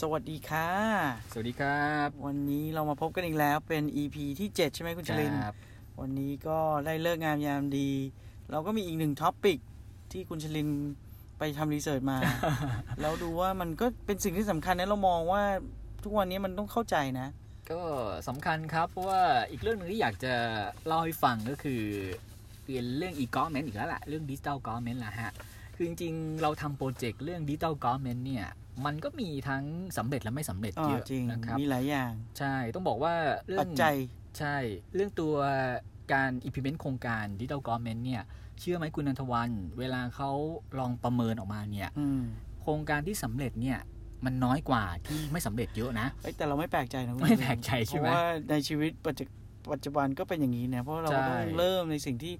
สวัสดีค่ะ สวัสดีครับ วันนี้เรามาพบกันอีกแล้วเป็น EP ที่ 7 ใช่ไหมคุณชลินครับ วันนี้ก็ได้เลิกงามยามดี เราก็มีอีกหนึ่งท็อปิกที่คุณชลินไปทำรีเสิร์ชมา แล้วดูว่ามันก็เป็นสิ่งที่สำคัญนะเรามองว่าทุกวันนี้มันต้องเข้าใจนะ ก็สำคัญครับ เพราะว่าอีกเรื่องหนึ่งที่อยากจะเล่าให้ฟังก็คือเป็นเรื่อง e-government อีกแล้วแหละเรื่อง digital government ละฮะ คือจริงๆ เราทำโปรเจกต์เรื่อง digital government เนี่ย มันก็มีทั้งสำเร็จและไม่สำเร็จอ๋อเยอะจริงนะครับมีหลายอย่าง ใช่ต้องบอกว่าเรื่ปัจจัยใช่ เรื่องตัวการ implement โครงการ digital government เนี่ย เชื่อไหมคุณนันทวัน เวลาเขาลองประเมินออกมาเนี่ยอืมโครงการที่สำเร็จเนี่ยมันน้อยกว่าที่ไม่สำเร็จเยอะนะเอ้ยแต่เราไม่แปลกใจนะคุณไม่ชลินแปลกใจใช่ไหมเพราะว่าในชีวิตปัจจุปัจจุบันก็เป็นอย่างนี้นะเพราะเราใช่ต้องเริ่มในสิ่งที่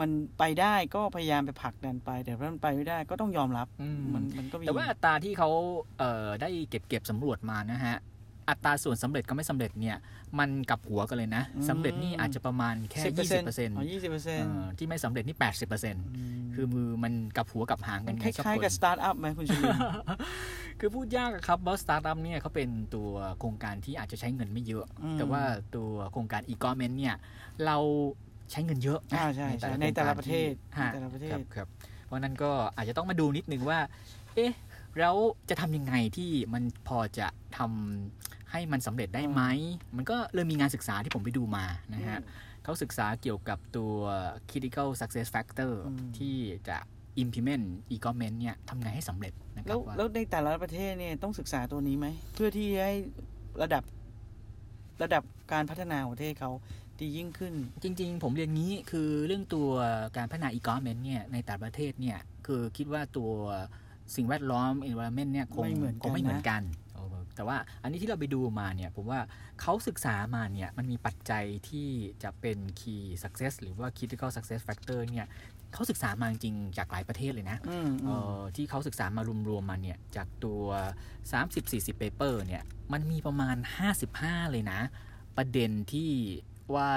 มันไปได้ก็พยายามไปผลักดันไป แต่ถ้ามันไปไม่ได้ก็ต้องยอมรับอืมมันมันก็มีแต่ว่าอัตราที่เขาเอ่อได้เก็บเก็บสำรวจมานะฮะอัตราส่วนสำเร็จกับไม่สำเร็จเนี่ย มันกลับหัวกันเลยนะสำเร็จนี่อาจจะประมาณแค่สิบเปอร์ยี่เซ็สินบต์เปอร์เซ็นต์อ๋อยี่สิบเปอร์เซ็นต์ที่ไม่สำเร็จนี่แปดสิบเปอร์เซ็นต์คือมือมันกลับหัวกลับหางกัมันนไงคชอบล้ายบ่ๆกับนสตาร์ทอัพไหมคุณชลินคือพูดยากอะครับเพราะสตาร์ทอัพเนี่ยเขาเป็นตัวโครงการที่อาจจะใช้เงินไม่เยอะอืมแต่ว่าตัวโครงการอีกอ v เมนเนี่ย เรา ใช้เงินเยอะนะอ่าใช่ใช่ในแต่ละประเทศฮะในแต่ละประเทครัศบครับเพราะนั้นก็อาจจะต้องมาดูนิดนึงว่า เอ๊ะแล้วจะทำยังไงที่มันพอจะทำให้มันสำเร็จได้ไหม มันก็เลยมีงานศึกษาที่ผมไปดูมานะฮะเขาศึกษาเกี่ยวกับตัว critical success factor อืมที่จะ implement e-government เนี่ยทำไงให้สำเร็จนะคแล้รัวบว่าแล้วในแต่ละประเทศเนี่ยต้องศึกษาตัวนี้ไหม เพื่อที่ให้ระดับระดับการพัฒนาของประเทศเขา ดียิ่งขึ้น จริง ๆ ผมเรียนงี้คือเรื่องตัวการพัฒนา e-government เนี่ยในแต่ละประเทศเนี่ยคือคิดว่าตัวสิ่งแวดล้อม environment เนี่ยคงไม่เหมือนกันคงไม่เหมือนนะกันเออแต่ว่าอันนี้ที่เราไปดูมาเนี่ยผมว่าเขาศึกษามาเนี่ยมันมีปัจจัยที่จะเป็น key success หรือว่า critical success factor เนี่ยเขาศึกษามาจริงๆจากหลายประเทศเลยนะอืมเออืมอที่เขาศึกษามารวมๆมาเนี่ยจากตัว 30-40 paper เนี่ยมันมีประมาณ 55 เลยนะ ประเด็นที่ ว่า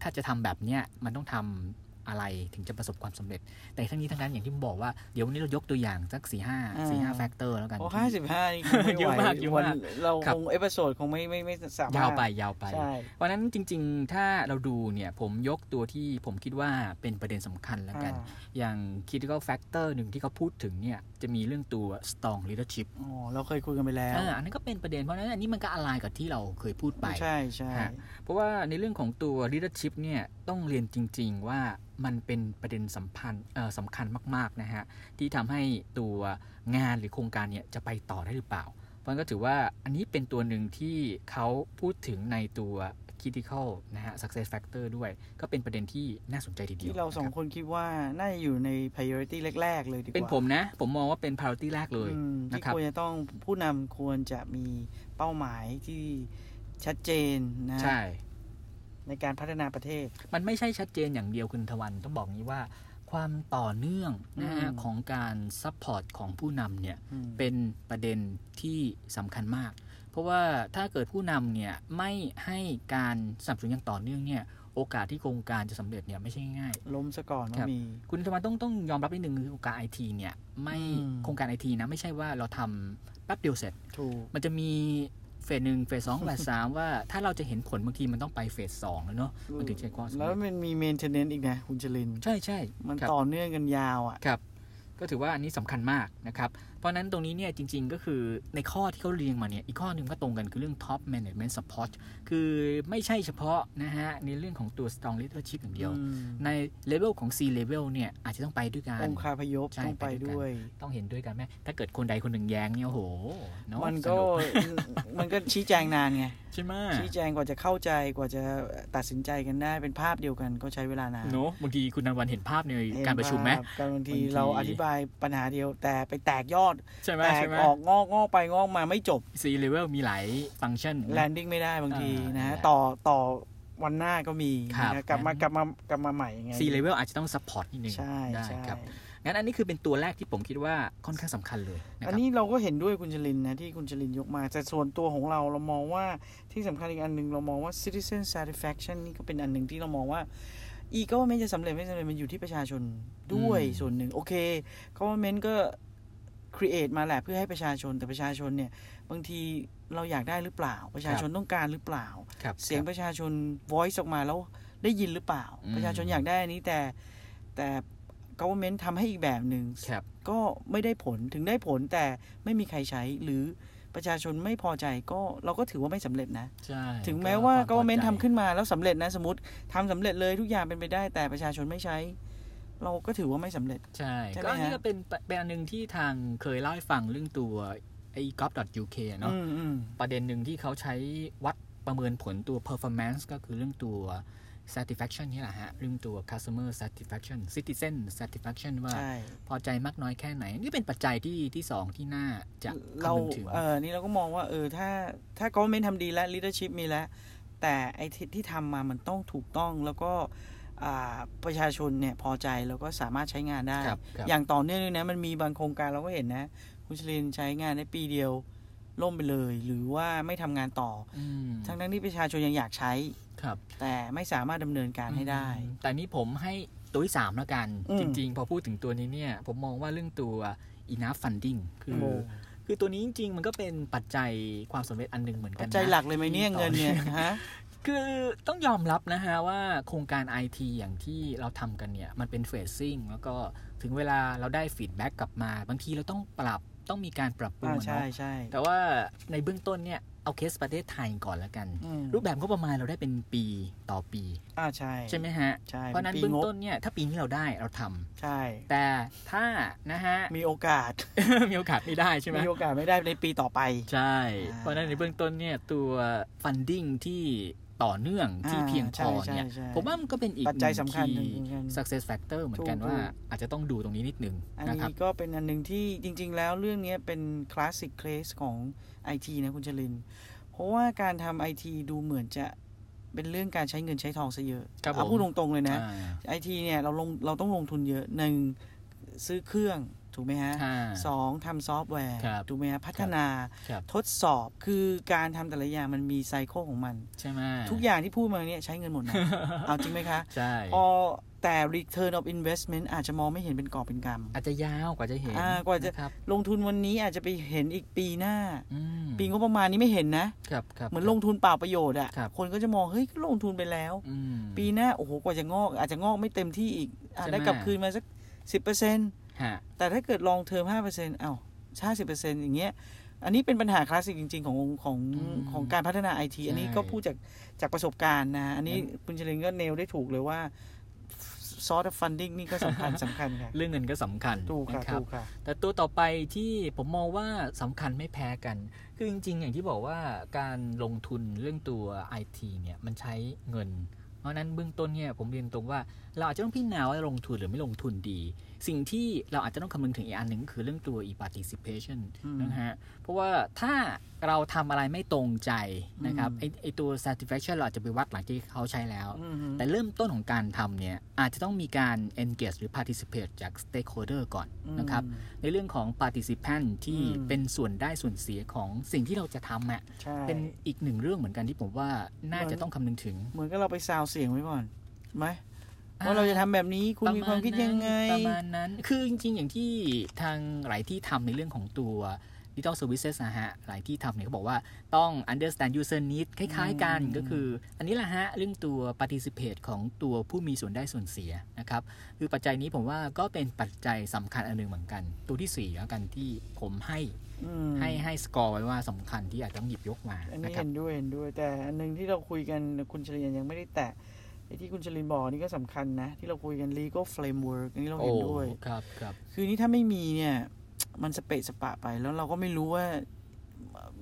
ถ้าจะทำแบบเนี้ยมันต้องทำ อะไรถึงจะประสบความสำเร็จ แต่ทั้งนี้ทั้งนั้นอย่างที่ผมบอกว่าเดี๋ยววันนี้เรายกตัวอย่างสักสี่ห้าสี่ห้า factor แล้วกันโอ้ห้าสิบห้านี่คงไม่เยอะไหวมากเยอะมากวันเราครับคง episode คงไม่ไม่ไม่สามารถยาวไปยาวไปใช่เพราะฉะนั้นจริง ๆ ถ้าเราดูเนี่ยผมยกตัวที่ผมคิดว่าเป็นประเด็นสำคัญแล้วกันอ่าอย่าง critical factor หนึ่งที่เขาพูดถึงเนี่ยจะมีเรื่องตัว strong leadership อ๋อเราเคยคุยกันไปแล้วเอออันนั้นก็เป็นประเด็นเพราะฉะนั้นอันนี้มันก็อะไรกับที่เราเคยพูดไปใช่ใช่ฮะเพราะว่าในเรื่องของตัว leadership เนี่ยต้องเรียนจริง ๆ ว่ามันเป็นประเด็นสำคัญเอ่อสำคัญมาก ๆ นะฮะ ที่ทำให้ตัวงานหรือโครงการเนี่ยจะไปต่อได้หรือเปล่า เพราะฉะนั้นก็ถือว่าอันนี้เป็นตัวหนึ่งที่เขาพูดถึงในตัว critical นะฮะ success factor ด้วย ก็เป็นประเด็นที่น่าสนใจทีเดียวที่เราสองนะครับผมคิดว่าน่าจะอยู่ใน priority แรก ๆ เลยดีกว่า เป็นผมนะ ผมมองว่าเป็น priority แรกเลยอืมที่นะครับควรจะต้องผู้นำควรจะมีเป้าหมายที่ชัดเจนนะใช่ ในการพัฒนาประเทศ มันไม่ใช่ชัดเจนอย่างเดียวคุณทวันต้องบอกงี้ว่าความต่อเนื่องนะฮะอืมของการ support ของผู้นำเนี่ยอืมเป็นประเด็นที่สำคัญมาก เพราะว่าถ้าเกิดผู้นำเนี่ยไม่ให้การสนับสนุนอย่างต่อเนื่องเนี่ยโอกาสที่โครงการจะสำเร็จเนี่ยไม่ใช่ง่ายล้มซะก่อนครัว่าบมี คุณธรรมต้องต้องยอมรับนิดนึงคือโครงการไอทีเนี่ยไม่อืมโครงการไอทีนะไม่ใช่ว่าเราทำแป๊บเดียวเสร็จถูกมันจะมี เฟสหนึ่งเฟสสองเฟสสามว่าถ้าเราจะเห็นผลบางทีมันต้องไปเฟสสองแล้วเนาะมันถึงจะความสำแล้วเร็จมันมี maintenance อีกนะคุณจรินใช่ใช่มันครับต่อเนื่องกันยาวอะครับ ก็ถือว่าอันนี้สำคัญมากนะครับเพ ราะฉะนั้นตรงนี้เนี่ยจริง ๆ ก็คือในข้อที่เขาเรียงมาเนี่ยอีกข้อหนึ่งก็ตรงกันคือเรื่อง top management support คือไม่ใช่เฉพาะนะฮะในเรื่องของตัว strong leadership อย่างเดียวอืมในเลเวลของ C level เนี่ยอาจจะต้องไปด้วยกันองคาพยพใช่ต้องไปไปด้วยกันด้วย ต้องเห็นด้วยกันไหมถ้าเกิดคนใดคนหนึ่งแย้งเนี่ยโอ้โหเนอะมันก็สนุมันก็ชี้แจงนานไงใช่ไหมชี้แจงกว่าจะเข้าใจกว่าจะตัดสินใจกันได้เป็นภาพเดียวกันก็ใช้เวลานานเนอะบางทีคุณนันวันเห็นภาพในเห็นการประชุมไหมภาพการบางทีบางทีเราอธิบายปัญหาเดียวแต่ไปแตกยอดใช่ไหมแตกใช่ไหมออกงอกงอกไปงอกมาไม่จบ C level มีหลายฟังก์ชันแลนดิ้งไม่ได้บางทีอ่านนะฮะนั่นแหละต่อต่อวันหน้าก็มีครับนะกลับมากลับมากลับมาใหม่ไง C level อาจจะต้อง support นิดนึงใช่ได้ใช่ครับงั้นอันนี้คือเป็นตัวแรกที่ผมคิดว่าค่อนข้างสำคัญเลยนะคอัรันบนี้เราก็เห็นด้วยคุณชลินนะที่คุณชลินยกมาแต่ส่วนตัวของเราเรามองว่าที่สำคัญอีกอันหนึ่งเรามองว่า citizen satisfaction นี่ก็เป็นอันหนึ่งที่เรามองว่าอีก็ไม่จะสำเร็จไม่สำเร็จมันอยู่ที่ประชาชนด้วยอืมส่วนหนึ่งโอเค government ก็ ครีเอทมาแหละเพื่อให้ประชาชนแต่ประชาชนเนี่ย บางทีเราอยากได้หรือเปล่า ประชาชนต้องการหรือเปล่าครับเสียงประชาชน voice ออกมาแล้วได้ยินหรือเปล่าอืมประชาชนอยากได้อันนี้แต่แต่ government ทำให้อีกแบบหนึ่งครับก็ไม่ได้ผลถึงได้ผลแต่ไม่มีใครใช้หรือประชาชนไม่พอใจก็เราก็ถือว่าไม่สำเร็จนะใช่ถึงแม้ว่าควพอ government ใจทำขึ้นมาแล้วสำเร็จนะ สมมติทำสำเร็จเลยทุกอย่างเป็นไปได้ แต่ประชาชนไม่ใช้ เราก็ถือว่าไม่สำเร็จ ใช่ใช่ไหมก็อันนี่ฮะก็เป็นเป็นอันหนึ่งที่ทางเคยเล่าให้ฟังเรื่องตัวไอ้ gov.uk เนาะอืมอืมประเด็นหนึ่งที่เขาใช้วัดประเมินผลตัว performance ก็คือเรื่องตัว satisfaction นี่แหละฮะ เรื่องตัว customer satisfaction citizen satisfaction ว่าใช่พอใจมากน้อยแค่ไหน นี่เป็นปัจจัยที่ที่สองที่น่าจะเราคำนึงถึงเออนี่เราก็มองว่า เออ ถ้าถ้า government ทำดีแล้ว leadership มีแล้ว แต่ไอ้ที่ที่ทำมามันต้องถูกต้องแล้วก็อ่า ประชาชนเนี่ยพอใจแล้วก็สามารถใช้งานได้ครับครับอย่างต่อเนื่องเลยนะมันมีบางโครงการเราก็เห็นนะคุณชลินใช้งานได้ปีเดียวล่มไปเลย หรือว่าไม่ทำงานต่ออืมอทั้งทั้งๆที่ประชาชนยังอยากใช้ครับ แต่ไม่สามารถดำเนินการให้ได้อืมแต่นี่ผมให้ตัวที่สามแล้วกันอืมจริง ๆ พอพูดถึงตัวนี้เนี่ย ผมมองว่าเรื่องตัว enough funding คือโอ้คือตัวนี้จริง ๆ มันก็เป็นปัจจัยความสำเร็จอันหนึ่งเหมือนกันนะปัจจัยหลักเลยไหมเนี่ยที่ต่อเงินเนี่ยฮะ คือต้องยอมรับนะฮะว่าโครงการ IT อย่างที่เราทำกันเนี่ย มันเป็น phasing แล้วก็ถึงเวลาเราได้ feedback กลับมา บางทีเราต้องปรับต้องมีการปรับปรุงอ่าอะใช่เนาะใช่แต่ว่าในเบื้องต้นเนี่ย เอาเคสประเทศไทยก่อนแล้วกันอืมรูปแบบงบประมาณเราได้เป็นปีต่อปีอ่าใช่ ใช่ไหมฮะใช่เพราะฉะนั้นปีงบเบื้องต้นเนี่ยถ้าปีนี้เราได้เราทำใช่ แต่ถ้านะฮะมีโอกาสมีโอกาสไม่ได้ใช่ไหมมีโอกาสไม่ได้ในปีต่อไป ใช่อ่าเพราะฉะนั้นในเบื้องต้นเนี่ยตัว funding ที่ ต่อเนื่องที่อ่าเพียงพอเนี่ยใช่ใช่ผมว่ามันก็เป็นอีกปัจจัยสำคัญหนึ่งหนึ่งเหมือนกัน success factor เหมือนกันถูกว่าถูกอาจจะต้องดูตรงนี้นิดนึงอันนะครับนี้ก็เป็นอันหนึ่งที่จริง ๆ แล้วเรื่องนี้เป็น classic case ของไอทีนะคุณชลิน เพราะว่าการทำไอทีดูเหมือนจะเป็นเรื่องการใช้เงินใช้ทองซะเยอะครับผมเอาพูดตรงๆเลยนะอ่าไอทีเนี่ยเราลงเราต้องลงทุนเยอะหนึ่งซื้อเครื่อง ถูกไหมฮะอ่าสองทำซอฟต์แวร์ครับถูกไหมฮะพัฒนาครับทดสอบคือการทำแต่ละอย่างมันมีไซเคิลของมันใช่ไหมทุกอย่างที่พูดมาเนี่ยใช้เงินหมดนะเอาจริงไหมคะใช่พอแต่ return of investment อาจจะมองไม่เห็นเป็นกอบเป็นกำอาจจะยาวกว่าจะเห็นอ่ากว่าจะครับลงทุนวันนี้อาจจะไปเห็นอีกปีหน้าอืมปีงบประมาณนี้ไม่เห็นนะครับครับเหมือนลงทุนเปล่าประโยชน์อะครับคนก็จะมองเฮ้ยก็ลงทุนไปแล้วอืมปีหน้าโอ้โหกว่าจะงอก อาจจะงอกไม่เต็มที่อีกอาจใช่ไหมได้กลับคืนมาสักสิบเปอร์เซ็นต์ฮะ แต่ถ้าเกิดลองเทอมห้าเปอร์เซ็นต์เอ้าห้าสิบเปอร์เซ็นต์อย่างเงี้ย อันนี้เป็นปัญหาคลาสสิกจริง ๆ ของของของการพัฒนาไอทีอันนี้ก็พูดจากจากประสบการณ์นะ อันนี้คุณเฉลินก็เนลได้ถูกเลยว่าซอร์ of funding นี่ก็สำคัญสำคัญค่ะเรื่องเงินก็สำคัญถูกค่ะนะครัถูบกค่ะแต่ตัวต่อไปที่ผมมองว่าสำคัญไม่แพ้กัน คือจริง ๆ อย่างที่บอกว่าการลงทุนเรื่องตัว IT เนี่ยมันใช้เงิน เพราะฉะนั้นเบื้องต้นเนี่ยผมเรียนตรงว่าเราอาจจะต้องพิจารณาว่าลงทุนหรือไม่ลงทุนดีสิ่งที่เราอาจจะต้องคำนึงถึงอีกอันหนึ่งก็คือเรื่องตัว e-participation อืมนะฮะ เพราะว่าถ้าเราทำอะไรไม่ตรงใจนะครับอืมไอไอตัว satisfaction เราอาจจะไปวัดหลังที่เขาใช้แล้วอืมฮึแต่เริ่มต้นของการทำเนี่ย อาจจะต้องมีการ engage หรือ participate จาก stakeholder ก่อนนะครับอืมในเรื่องของ participant ที่อืมเป็นส่วนได้ส่วนเสียของสิ่งที่เราจะทำอะใช่เป็นอีกหนึ่งเรื่องเหมือนกันที่ผมว่าน่าจะต้องคำนึงถึง เหมือนกับเราไปซาวเสียงไว้ก่อนไหม ว่าเราจะทำแบบนี้คุณมีความคิดยังไงประมาณนั้น คือจริง ๆ อย่างที่ทางหลายที่ทำในเรื่องของตัว digital services นะฮะ หลายที่ทำเนี่ยเขาบอกว่าต้อง understand user need คล้าย ๆ กันอืมก็คือ อันนี้แหละฮะ เรื่องตัว participate ของตัวผู้มีส่วนได้ส่วนเสียนะครับ คือปัจจัยนี้ผมว่าก็เป็นปัจจัยสำคัญอันหนึ่งเหมือนกัน ตัวที่สี่แล้วกันที่ผมให้อืมให้ให้สกอร์ไว้ว่าสำคัญที่อาจจะต้องหยิบยกมา อันนะนี้ครับเห็นด้วยเห็นด้วย แต่อันหนึงที่เราคุยกันคุณชลินยังไม่ได้แตะ ไอ้ที่คุณชลินบอกนี่ก็สำคัญนะ ที่เราคุยกัน legal framework อันนี้เราโอ้เห็นด้วยครับครับ คือนี่ถ้าไม่มีเนี่ย มันสเปะสปะไปแล้วเราก็ไม่รู้ว่า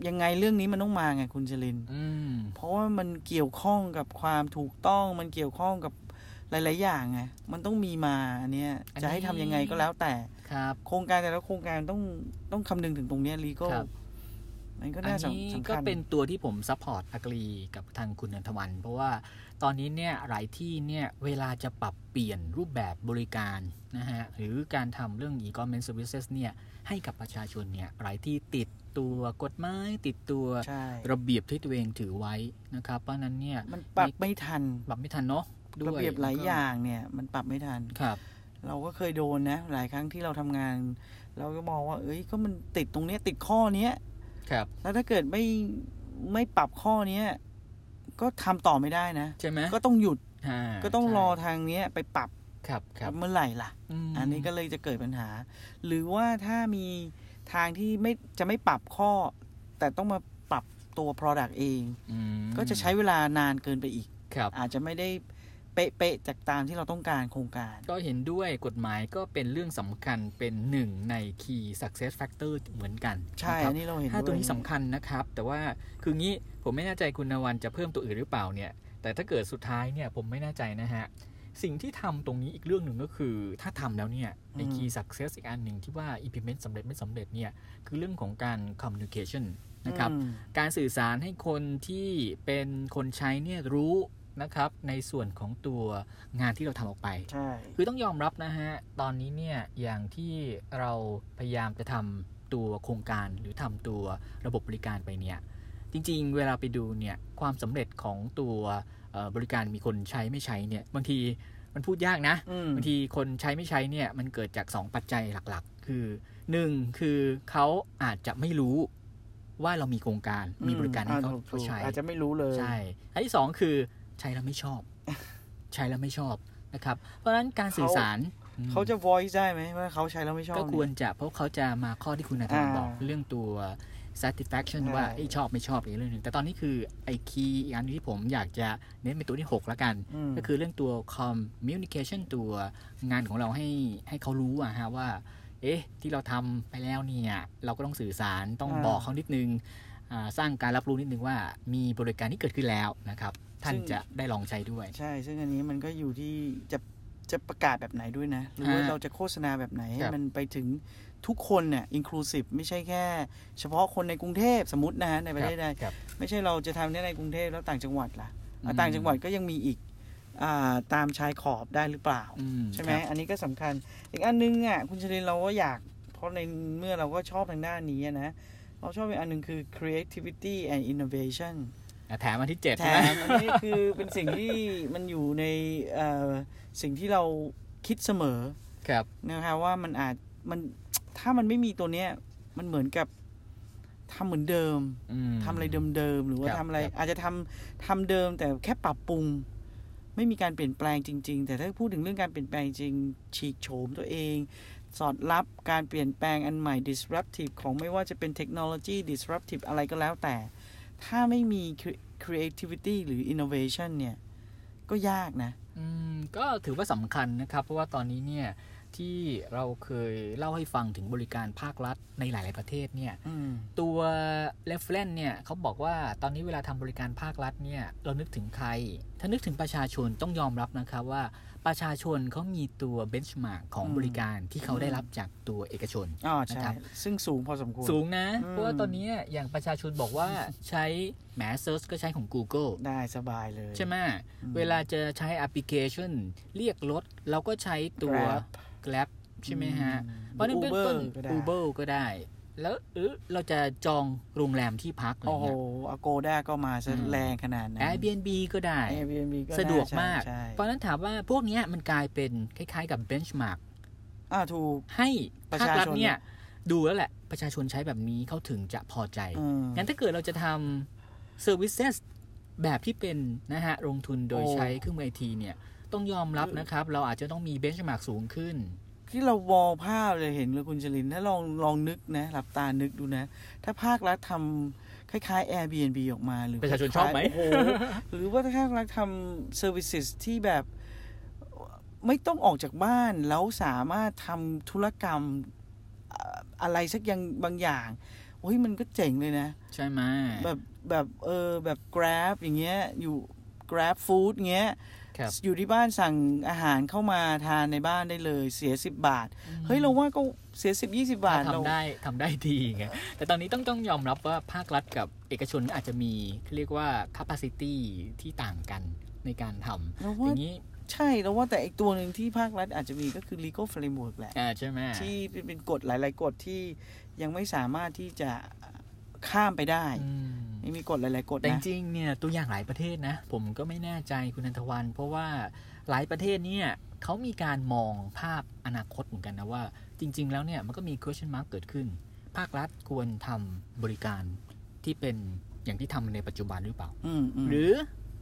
ยังไงเรื่องนี้มันต้องมาไงคุณชลินอืมเพราะว่ามันเกี่ยวข้องกับความถูกต้องมันเกี่ยวข้องกับหลาย ๆ อย่างไง มันต้องมีมาอันเนี้ยอันนี้จะให้ทำยังไงก็แล้วแต่ครับ โครงการแต่ละโครงการต้องต้องคำนึงถึงตรงเนี้ย legal ครับมันก็อันน่านี้สำก็คัญเป็นตัวที่ผม support agree กับทางคุณนันทวัน เพราะว่า ตอนนี้เนี่ยหลายที่เนี่ยเวลาจะปรับเปลี่ยนรูปแบบบริการนะฮะหรือการทำเรื่อง e-commerce services เนี่ยให้กับประชาชนเนี่ยหลายที่ติดตัวกฎหมายติดตัวใช่ระเบียบที่ตัวเองถือไว้นะครับ เพราะฉะนั้นเนี่ยมันปรับไม่ทันปรับไม่ทันเนาะด้วยระเบียบหลายอย่างเนี่ยมันปรับไม่ทันครับ เราก็เคยโดนนะ หลายครั้งที่เราทำงาน เราก็มองว่า เอ้ยก็มันติดตรงเนี้ยติดข้อเนี้ยครับ แล้วถ้าเกิดไม่ไม่ปรับข้อเนี้ย ก็ทำต่อไม่ได้นะใช่ไหมก็ต้องหยุดาก็ต้องรอใช่ทางเนี้ยไปปรับครับครับเมื่อไหร่ล่ะมอันนี้ก็เลยจะเกิดปัญหา หรือว่าถ้ามีทางที่ไม่จะไม่ปรับข้อ แต่ต้องมาปรับตัว Product เองอืมก็จะใช้เวลานานเกินไปอีกครับอาจจะไม่ได้ เป๊ะๆจากตามที่เราต้องการโครงการ ก็เห็นด้วยกฎหมายก็เป็นเรื่องสำคัญเป็นหนึ่งใน key success factor เหมือนกัน ใช่ะครัอับนนี้เราเห็นห้าตัวด้วยนี้สำคัญนะครับ แต่ว่าคืองี้ผมไม่แน่ใจคุณนวันจะเพิ่มตัวอื่นหรือเปล่าเนี่ย แต่ถ้าเกิดสุดท้ายเนี่ยผมไม่แน่ใจนะฮะสิ่งที่ทำตรงนี้อีกเรื่องหนึ่งก็คือ ถ้าทำแล้วเนี่ยใน key success อีกอันหนึ่งที่ว่า implement สำเร็จไม่สำเร็จเนี่ยคือเรื่องของการ communication นะครับอืมการสื่อสารให้คนที่เป็นคนใช้เนี่ยรู้ นะครับ ในส่วนของตัวงานที่เราทำออกไป ใช่ คือต้องยอมรับนะฮะ ตอนนี้เนี่ย อย่างที่เราพยายามจะทำตัวโครงการหรือทำตัวระบบบริการไปเนี่ย จริง ๆ เวลาไปดูเนี่ย ความสำเร็จของตัวเอ่อบริการมีคนใช้ไม่ใช้เนี่ย บางทีมันพูดยากนะอืมบางทีคนใช้ไม่ใช้เนี่ย มันเกิดจาก 2 ปัจจัยหลักๆ คือ 1 คือเขาอาจจะไม่รู้ว่าเรามีโครงการมีบริการให้เขาอ่ถูกเขาใช้อาจจะไม่รู้เลย ใช่อันที่สองคือ ใช้แล้วไม่ชอบ ใช้แล้วไม่ชอบนะครับ เพราะฉะนั้นการสื่อสารอืมเขาจะ voice ได้ไหมว่าเขาใช้แล้วไม่ชอบก็ควรจะเพราะเขาจะมาข้อที่คุณนาธานอ่าบอกเรื่องตัว satisfaction ใช่ว่าเอ้ยชอบไม่ชอบอีกเรื่องหนึ่งแต่ตอนนี้คือไอ้คีย์อีกอันหนึ่งที่ผมอยากจะเน้นเป็นตัวที่6แล้วกันอืมก็คือเรื่องตัว communication ตัวงานของเราให้ให้เขารู้อะฮะว่า เอ๊ะ ที่เราทำไปแล้วเนี่ย เราก็ต้องสื่อสารต้องอ่าบอกเขานิดนึงอ่าสร้างการรับรู้นิดนึงว่ามีบริการที่เกิดขึ้นแล้วนะครับ ท่านจะได้ลองใช้ด้วย ใช่ ซึ่งอันนี้มันก็อยู่ที่จะจะประกาศแบบไหนด้วยนะ หรือว่าอ่าเราจะโฆษณาแบบไหนให้ครับมันไปถึงทุกคนเนี่ย inclusive ไม่ใช่แค่ เฉพาะคนในกรุงเทพสมมตินะฮะในประเทศใดครับไม่ใช่เราจะทำได้ในกรุงเทพแล้วต่างจังหวัดล่ะอะอืมต่างจังหวัดก็ยังมีอีกอาตามชายขอบได้หรือเปล่าอืใช่ไหมครับอันนี้ก็สำคัญ อีกอันนึงอะคุณชลินเราก็อยาก เพราะในเมื่อเราก็ชอบทางด้านนี้อะนะ เราชอบอีกอันหนึงคือ creativity and innovation อะ แถมอันที่เจ็ดแถใช่ไหมมอันนี้คือเป็นสิ่งที่มันอยู่ในเอ่อสิ่งที่เราคิดเสมอครับนะครับว่ามันอาจมันถ้ามันไม่มีตัวเนี้ย มันเหมือนกับทำเหมือนเดิมอืมทำอะไรเดิมๆหรือว่าครับทำอะไรครับอาจจะทำทำเดิมแต่แค่ปรับปรุง ไม่มีการเปลี่ยนแปลงจริง ๆ แต่ถ้าพูดถึงเรื่องการเปลี่ยนแปลงจริงฉีกโฉมตัวเอง สอดรับการเปลี่ยนแปลงอันใหม่ disruptive ของไม่ว่าจะเป็นเทคโนโลยี disruptive อะไรก็แล้วแต่ ถ้าไม่มี cre- creativity หรือ innovation เนี่ย ก็ยากนะ อืม ก็ถือว่าสำคัญนะครับ เพราะว่าตอนนี้เนี่ย ที่เราเคยเล่าให้ฟังถึงบริการภาครัฐในหลาย ๆ ประเทศเนี่ยอืมตัว reference เนี่ยเขาบอกว่าตอนนี้เวลาทำบริการภาครัฐเนี่ย เรานึกถึงใคร ถ้านึกถึงประชาชนต้องยอมรับนะครับว่าประชาชนเขามีตัว benchmark ของอืมบริการที่เขาได้รับจากตัวเอกชนอ๋อนะใช่ครับซึ่งสูงพอสมควร สูงนะอืมเพราะว่าตอนนี้อย่างประชาชนบอกว่าใช้แหม search ก็ใช้ของ Google ได้สบายเลย ใช่ไหมอืมเวลาจะใช้แอปพลิเคชัน เรียกรถ เราก็ใช้ตัว Grab Grab ใช่ไหมฮะอืมเพราะฉะนั้นเป็นต้น Uber ก็ได้ Uber ก็ได้ แล้วหรือเราจะจองโรงแรมที่พักอะไรโอ้โหเงี้ย อโกด้าก็มาซะอืม แรงขนาดนั้น Airbnb ก็ได้ Airbnb ก็สะดวกใช่มาก ใช่เพราะฉะนั้นถามว่าพวกเนี้ยมันกลายเป็นคล้ายๆกับ benchmark อ่าถูก ให้ประภาคชาชน รัฐเนี่ย ดูแล้วแหละ ประชาชนใช้แบบนี้เขาถึงจะพอใจ อืม งั้นถ้าเกิดเราจะทำ services แบบที่เป็นนะฮะลงทุนโดยโอ้ ใช้เครื่องมือไอทีเนี่ย ต้องยอมรับนะครับ เราอาจจะต้องมี benchmark สูงขึ้น ที่เราวอลภาพเลยเห็นเลยคุณจรินถ้าลองลองนึกนะหลับตานึกดูนะ ถ้าภาครัฐทำคล้ายๆ Airbnb ออกมาหรือประชาชนชอบไหมโอ้โหหรือว่าถ้าภาครัฐทำ services ที่แบบไม่ต้องออกจากบ้านแล้วสามารถทำธุรกรรมอะอะไรสักอย่างบางอย่างโอ้ยมันก็เจ๋งเลยนะ ใช่ไหมแบบแบบเออแบบ Grab อย่างเงี้ยอยู่ Grab Food เงี้ยครับ อยู่ที่บ้านสั่งอาหารเข้ามาทานในบ้านได้เลย เสียสิบบาท เฮ้ยเราว่าก็เสียสิบยี่สิบาทถ้าเราทำได้ทำได้ดีไงแต่ตอนนี้ต้องต้องยอมรับว่าภาครัฐกับเอกชนอาจจะมีเรียกว่า capacity ที่ต่างกันในการทำเราอว่าย่างนี้ใช่เราว่าแต่อีกตัวหนึ่งที่ภาครัฐอาจจะมีก็คือ legal framework แหละอ่าใช่ไหมที่เป็นกฎหลาย ๆ กฎที่ยังไม่สามารถที่จะ ข้ามไปได้อืมยังมีกฎหลาย ๆกฎแต่จนะริงๆเนี่ยตัวอย่างหลายประเทศนะ ผมก็ไม่แน่ใจคุณนันทวัน เพราะว่าหลายประเทศเนี่ยเขามีการมองภาพอนาคตเหมือนกันนะว่า จริง ๆ แล้วเนี่ยมันก็มี question mark เกิดขึ้น ภาครัฐควรทำบริการที่เป็นอย่างที่ทำในปัจจุบันหรือเปล่าอืมอืมหรือ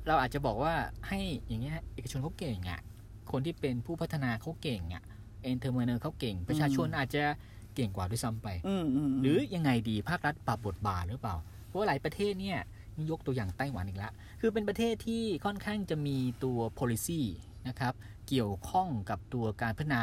เราอาจจะบอกว่าให้อย่างเงี้ยเอกชนเขาเก่งอะ่ะคนที่เป็นผู้พัฒนาเขาเก่งอะ่ะ entrepreneur เขาเก่ง ประชาชนอาจจะเก่งกว่าด้วยซ้ำไปอืมอืมหรือยังไงดีภาครัฐปรับบทบาทหรือเปล่า เพราะว่าหลายประเทศเนี่ยนี่ยกตัวอย่างไต้หวันอีกแล้วคือเป็นประเทศที่ค่อนข้างจะมีตัว policy นะครับ เกี่ยวข้องกับตัวการพัฒนา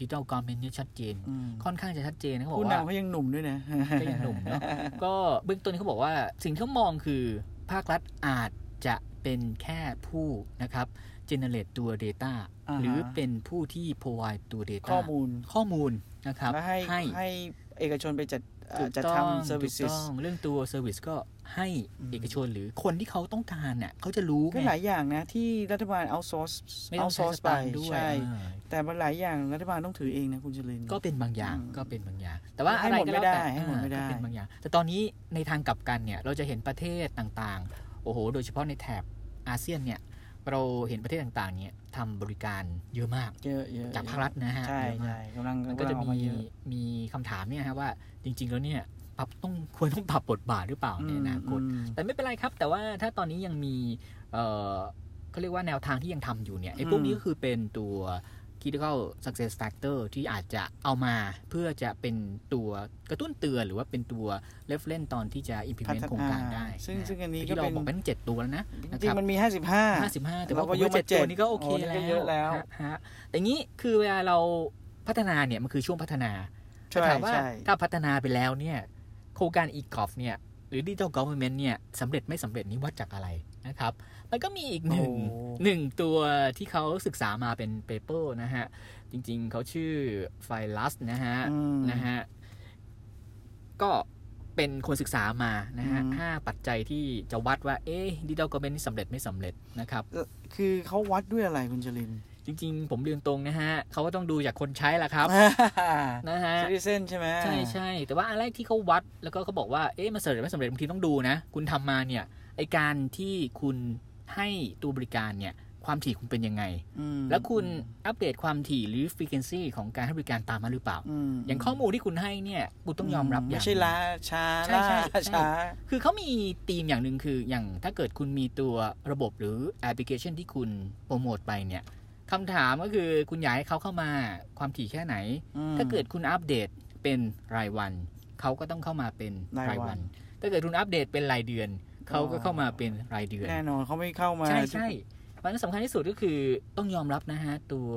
ดิจิทัลกอ v เมนต์เนี่ยชัดเจนอืมค่อนข้างจะชัดเจนนะเขาบอผู้กว่านำเขายังหนุ่มด้วยนะก็ยังหนุ่มเนาะก็เบื้องต้นเขาบอกว่าสิ่งที่เขามองคือภาครัฐอาจจะเป็นแค่ผู้นะครับ generate ตัว Data อ่าฮะหรือเป็นผู้ที่ provide ตัว Data ข้อมูลข้อมูลนะครับแล้วให้ให้เอกชนไปจัดเอ่อจัดถูกต้องทำ service ถูกต้องเรื่องตัว Service ก็ให้เอกชนหรือคนที่เขาต้องการน่ะเขาจะรู้ก็ไงหลายอย่างนะ ที่รัฐบาล outsource ไม่ต้เอาอง outsource ใช้สตางค์ด้วยใช่อ่าแต่มันหลายอย่างรัฐบาลต้องถือเองนะคุณจรินก็เป็นบางอย่างอืมก็เป็นบางอย่าง แต่ว่าให้อะไรหมดก็ไม่แล้วได้แต่ให้หมดไม่ได้อ่าก็เป็นบางอย่าง แต่ตอนนี้ในทางกลับกันเนี่ยเราจะเห็นประเทศต่างๆ โอ้โห โดยเฉพาะในแถบอาเซียนเนี่ย เราเห็นประเทศต่างๆ เนี่ยทำบริการเยอะมาก เยอะเยอะจากภาครัฐนะฮะใช่เยอะมากใช่กำลังมันก็จะำลังออมีาเยอะมีคำถามเนี่ยฮะว่าจริง ๆ แล้วเนี่ยปรับต้องควรต้องปรับบทบาทหรือเปล่าในอนาคตอืมแต่ไม่เป็นไรครับ แต่ว่าถ้าตอนนี้ยังมีเอ่อเขาเรียกว่าแนวทางที่ยังทำอยู่เนี่ยไอ้พวกนี้ก็คือเป็นตัว critical success factor ที่อาจจะเอามาเพื่อจะเป็นตัวกระตุ้นเตือนหรือว่าเป็นตัว reference ตอนที่จะ implement พัฒนาโครงการได้ ซึ่งะซึ่งอันนี้ที่ก็เราเป็นบอกเป็นเจ็ดตัวแล้วนะจริงๆมันมีห้าสิบห้าห้าสิบห้าแต่ว่าเราก็ผมยกว่ามาเจ็ดตัวเจ็ดนี้ก็โอเคโอ้นี่แล้ก็วเยอะแล้วฮะฮะแต่งี้คือเวลาเราพัฒนาเนี่ยมันคือช่วงพัฒนาใช่แต่ถามว่าใช่ถ้าพัฒนาไปแล้วเนี่ยโครงการ e-gov เนี่ยหรือ digital government เนี่ยสำเร็จไม่สำเร็จนี่วัดจากอะไรนะครับ แล้วก็มีอีกหนึ่งโอ้หนึ่งตัวที่เขาศึกษามาเป็นเปเปอร์นะฮะ จริงๆ เขาชื่อไฟลัสนะฮะอืมนะฮะ ก็เป็นคนศึกษามานะฮะอืมห้าปัจจัยที่จะวัดว่า เอ๊ะ digital government นี่สำเร็จไม่สำเร็จนะครับ คือเขาวัดด้วยอะไรคุณจรินจริงๆ ผมเรียนตรงนะฮะเขาก็ต้องดูจากคนใช้แหละครับนะฮะซิติเซนใช่ไหมใช่ใช่แต่ว่าอะไรที่เขาวัดแล้วก็เขาบอกว่าเอ๊ะมันสำเร็จไม่สำเร็จบางทีต้องดูนะ คุณทำมาเนี่ยไอการที่คุณ ให้ตัวบริการเนี่ยความถี่คุณเป็นยังไงอืมแล้วคุณอัปเดตความถี่หรือ frequency ของการให้บริการตามมาหรือเปล่ามอย่างข้อมูลที่คุณให้เนี่ย คุณต้องยอมรับอย่างไม่ใช่ล้าช้าใช่ล่าใช่ใช่ช้า คือเขามีธีมอย่างหนึ่งคือ อย่างถ้าเกิดคุณมีตัวระบบหรือแอปพลิเคชันที่คุณโปรโมทไปเนี่ยคำถามก็คือคุณอยากให้เขาเข้ามาความถี่แค่ไหนอืมถ้าเกิดคุณอัปเดตเป็นรายวัน เขาก็ต้องเข้ามาเป็นรารายยวัวันนถ้าเกิดคุณอัปเดตเป็นรายเดือน เขาก็เข้ามาเป็นรายเดือนแน่นอนเขาไม่เข้ามาใช่ใช่เพราะฉะนั้นสำคัญที่สุดก็คือต้องยอมรับนะฮะ ตัว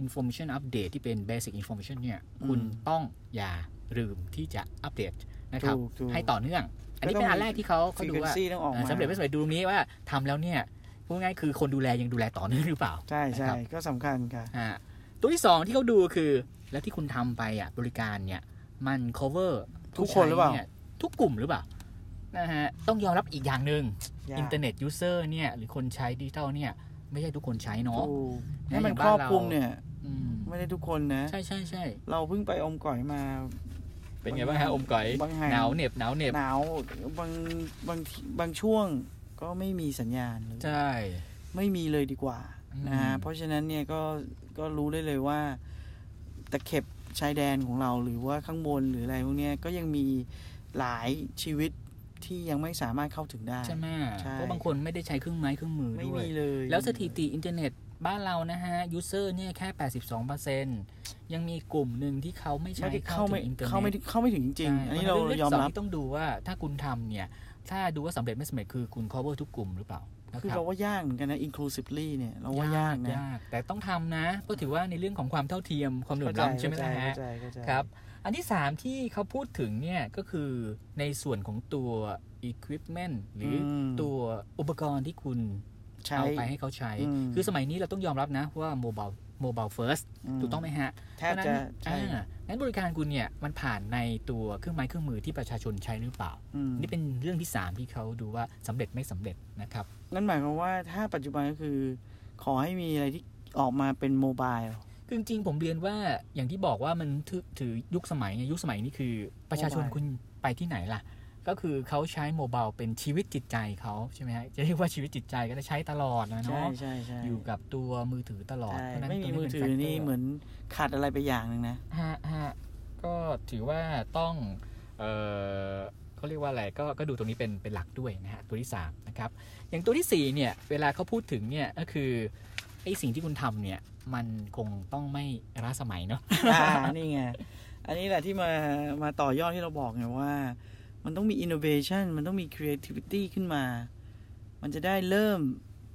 information update ที่เป็น basic information เนี่ย คุณต้องอย่าลืมที่จะอัปเดตนะครับถูกถูกให้ต่อเนื่อง อันนี้เป็นอันแรกที่เขาเขาดูว่า frequency ต้องออกเอ่อมาสำเร็จไม่สำเร็จดูตรงนี้ว่าทำแล้วเนี่ยพูดง่ายๆคือคนดูแลยังดูแลต่อเนื่องหรือเปล่า ใช่ใช่นะครับก็สำคัญค่ะอ่าตัวที่สองที่เขาดูคือ แล้วที่คุณทำไปอะบริการเนี่ยมัน cover ทุกคนหรือเปล่าผู้ใช้ทุกกลุ่มหรือเปล่า นะฮะต้องยอมรับอีกอย่างหนึ่งยากอินเทอร์เน็ต user เนี่ย หรือคนใช้ดิจิทัลเนี่ย ไม่ใช่ทุกคนใช้เนาะถูกนะให้มันอย่างครอบบ้านเราคลุมเนี่ยอืมไม่ได้ทุกคนนะ ใช่ใช่ใช่เราเพิ่งไปอมก๋อยมา เป็นไงบ้างฮะอมก๋อยบางแห่งหนาวเหน็บหนาวเหน็บหนาวบางบางบางช่วงก็ไม่มีสัญญาณเลยใช่ ไม่มีเลยดีกว่าอืมนะฮะเพราะฉะนั้นเนี่ยก็ก็รู้ได้เลยว่าตะเข็บชายแดนของเราหรือว่าข้างบนหรืออะไรพวกเนี้ยก็ยังมีหลายชีวิต ที่ยังไม่สามารถเข้าถึงได้ ใช่ไหมใช่เพราะบางคนไม่ได้ใช้เครื่องไม้เครื่องมือไม่ด้วยมีเลย แล้วสถิติอินเทอร์เน็ตบ้านเรานะฮะ user เนี่ยแค่ 82%ยังมีกลุ่มหนึ่งที่เขาไม่ไม่ใช้เข้าเข้าถึงอินเทอร์เน็ตเข้าไม่เข้าไม่ถึงจริงๆอันนี้เรายอมรับเพะฉะที่ต้องดูว่าถ้าคุณทำเนี่ย ถ้าดูว่าสำเร็จไม่สำเร็จคือคุณ cover ทุกกลุ่มหรือเปล่านะคือรับเราว่ายากเหมือนกันนะ inclusively เนี่ยเราว่ายากนะยากแต่ต้องทำนะเพราะถือว่าในเรื่องของความเท่าเทียมความเหลื่อมล้ำใช่ไหมเข้าล่ะใจฮะเข้าใจเข้าใจครับ อันที่ 3 ที่เขาพูดถึงเนี่ยก็คือในส่วนของตัว equipment หรืออมตัวอุปกรณ์ที่คุณใช้เอาไปให้เขาใช้อืมคือสมัยนี้เราต้องยอมรับนะว่า mobile mobile first ถูกต้องไหมฮะแทบจะใช่อ่างั้นบริการคุณเนี่ยมันผ่านในตัวเครื่องไม้เครื่องมือที่ประชาชนใช้หรือเปล่าอืมนี่เป็นเรื่องที่ 3 ที่เขาดูว่าสำเร็จไม่สำเร็จนะครับ นั่นหมายความว่าถ้าปัจจุบันก็คือ ขอให้มีอะไรที่ออกมาเป็นโมบายคือ จริงๆ ผมเรียนว่าอย่างที่บอกว่ามันถือถือยุคสมัยไงยุคสมัยนี้คือประชาชน Mobile คุณไปที่ไหนล่ะก็ก็คือเขาใช้โมบายเป็นชีวิตจิตใจเขาใช่ไหมฮะจะเรียกว่าชีวิตจิตใจก็จะใช้ตลอดนะใช่เนาะใช่ใช่อยู่กับตัวมือถือตลอดใช่เพราะฉะนั้นไม่มีตรงมือเป็ถือแฟกตนี่เหมือนขาดอะไรไปอย่างหนึ่งนะฮะฮะก็ถือว่าต้องเออเขาเรียกว่าอะไรก็ก็ดูตรงนี้เป็นเป็นหลักด้วยนะฮะตัวที่สามนะครับอย่างตัวที่สี่เนี่ยเวลาเขาพูดถึงเนี่ยก็คือ ไอ้สิ่งที่คุณทำเนี่ย มันคงต้องไม่ล้าสมัยเนาะอ่านี่ไง อันนี้แหละที่มามาต่อยอดที่เราบอกไงว่า มันต้องมี innovation มันต้องมี creativity ขึ้นมา มันจะได้เริ่ม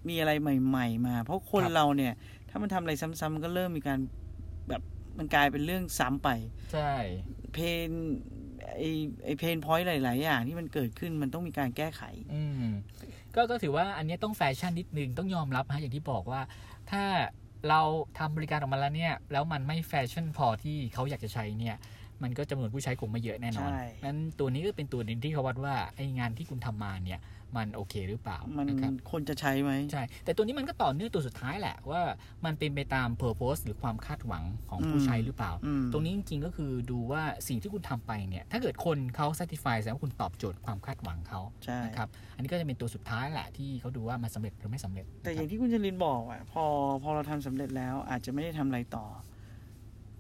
มีอะไรใหม่ ๆ มา เพราะคนครับเราเนี่ย ถ้ามันทำอะไรซ้ำๆมันก็เริ่มมีการแบบมันกลายเป็นเรื่องซ้ำไป ใช่ pain ไอไอ pain point หลาย ๆ อย่างที่มันเกิดขึ้นมันต้องมีการแก้ไข อืมก็ก็ถือว่าอันเนี้ยต้องแฟชั่นนิดนึงต้องยอมรับฮะอย่างที่บอกว่า ถ้าเราทำบริการออกมาแล้วเนี่ย แล้วมันไม่แฟชั่นพอที่เขาอยากจะใช้เนี่ย มันก็จำนวนผู้ใช้คงไม่เยอะแน่นอนใช่นั้นตัวนี้ก็เป็นตัวหนึ่งที่เขาวัดว่าไอ้งานที่คุณทำมาเนี่ยมันโอเคหรือเปล่า มันนะครับคนจะใช้ไหมใช่ แต่ตัวนี้มันก็ต่อเนื่องตัวสุดท้ายแหละว่ามันเป็นไปตาม purpose หรือความคาดหวังของผู้อืมใช้หรือเปล่าอืมตรงนี้จริงๆก็คือดูว่าสิ่งที่คุณทำไปเนี่ย ถ้าเกิดคนเขา satisfy แสดงว่าคุณตอบโจทย์ความคาดหวังเขาใช่นะครับ อันนี้ก็จะเป็นตัวสุดท้ายแหละที่เขาดูว่ามันสำเร็จหรือไม่สำเร็จ แต่อนะคย่ารับงที่คุณจรินบอกอะพอพอเราทำสำเร็จแล้วอาจจะไม่ได้ทำอะไรต่อ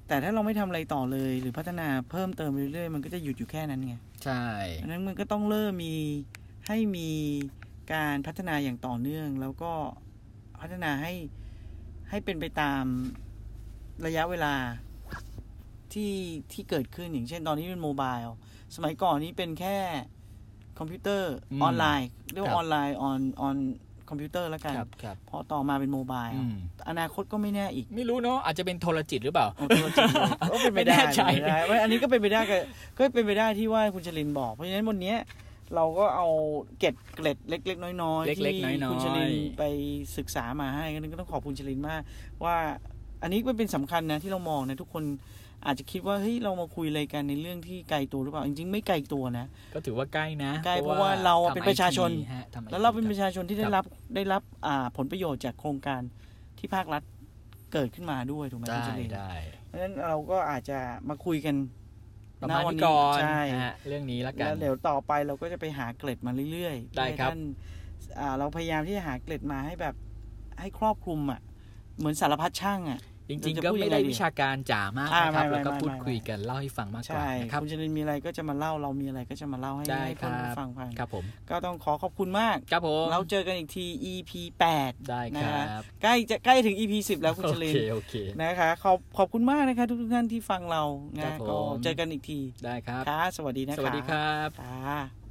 แต่ถ้าเราไม่ทำอะไรต่อเลย หรือพัฒนาเพิ่มเติมไปเรื่อยๆ มันก็จะหยุดอยู่แค่นั้นไง ใช่ดังนั้นมันก็ต้องเริ่มมีให้มีการพัฒนาอย่างต่อเนื่อง แล้วก็พัฒนาให้ให้เป็นไปตามระยะเวลาที่ที่เกิดขึ้นอย่างเช่นตอนนี้เป็น mobile สมัยก่อนนี้เป็นแค่คอมพิวเตอร์อืมออนไลน์ เรียกว่าครัว่าบออนไลน์ออนออน คอมพิวเตอร์แล้วกันครับครับพอต่อมาเป็น mobile อืมอนาคตก็ไม่แน่อีก ไม่รู้เนาะอาจจะเป็นโทรจิตหรือเปล่าโอ้โหจริงเลยก็เป็นไปได้ไม่แน่ใจเป็นไปได้ว่าอันนี้ก็เป็นไปได้ก็ก็เป็นไปได้ที่ว่าคุณชลินบอก เพราะฉะนั้นวันเนี้ยเราก็เอาเกร็ดเกร็ดเล็ก ๆ น้อยๆเล็กๆที่น้อยๆคุณชลินไปศึกษามาให้ก็ต้องขอบคุณชลินมาก ว่า อันนี้มันเป็นสำคัญนะที่เรามองนะทุกคน อาจจะคิดว่าเฮ้ยเรามาคุยอะไรกันในเรื่องที่ไกลตัวหรือเปล่าจริงๆไม่ไกลตัวนะ ก็ถือว่าใกล้นะใกล้เพราะว่าเราเป็นประชาชนทำ IT ฮะทำ IT แล้วเราเป็นประคบชาชนที่ได้ครับรับได้รับอ่าผลประโยชน์จากโครงการที่ภาครัฐเกิดขึ้นมาด้วยถูกไหมคุณได้ชลินได้เพราะฉะนั้นเราก็อาจจะมาคุยกันประมาณณวันี้ก่อนใช่นะฮะเรื่องนี้แล้วกัแล้นวเดี๋ยวต่อไปเราก็จะไปหาเกล็ดมาเรื่อยๆได้ให้ครับท่านอ่าเราพยายามที่จะหาเกล็ดมาให้แบบให้ครอบคลุมอะเหมือนสารพัดช่างอะ จริงเราๆจะก็พูดไม่ยังไงได้ดีวิชาการจ๋ามากอ่านะครับไม่แล้วก็ไม่พูดไม่คุยกันเล่าให้ฟังมากกว่าใช่นะครับคุณชนินมีอะไรก็จะมาเล่าเรามีอะไรก็จะมาเล่าให้ได้ให้ท่านครับผู้ฟังฟังครับผม ก็ต้องขอขอบคุณมากครับผมเราเจอกันอีกที EP 8ได้นะคครัรับบใกล้จะใกล้ถึง EP 10 แล้วคุณโอชลินเคโอเคนะคะขอบขอบคุณมากนะคะทุกๆท่านที่ฟังเราครันะบผมก็เจอกันอีกทีได้ครับค่ะสวัสดีนะคะสวัสดีครับค่ะ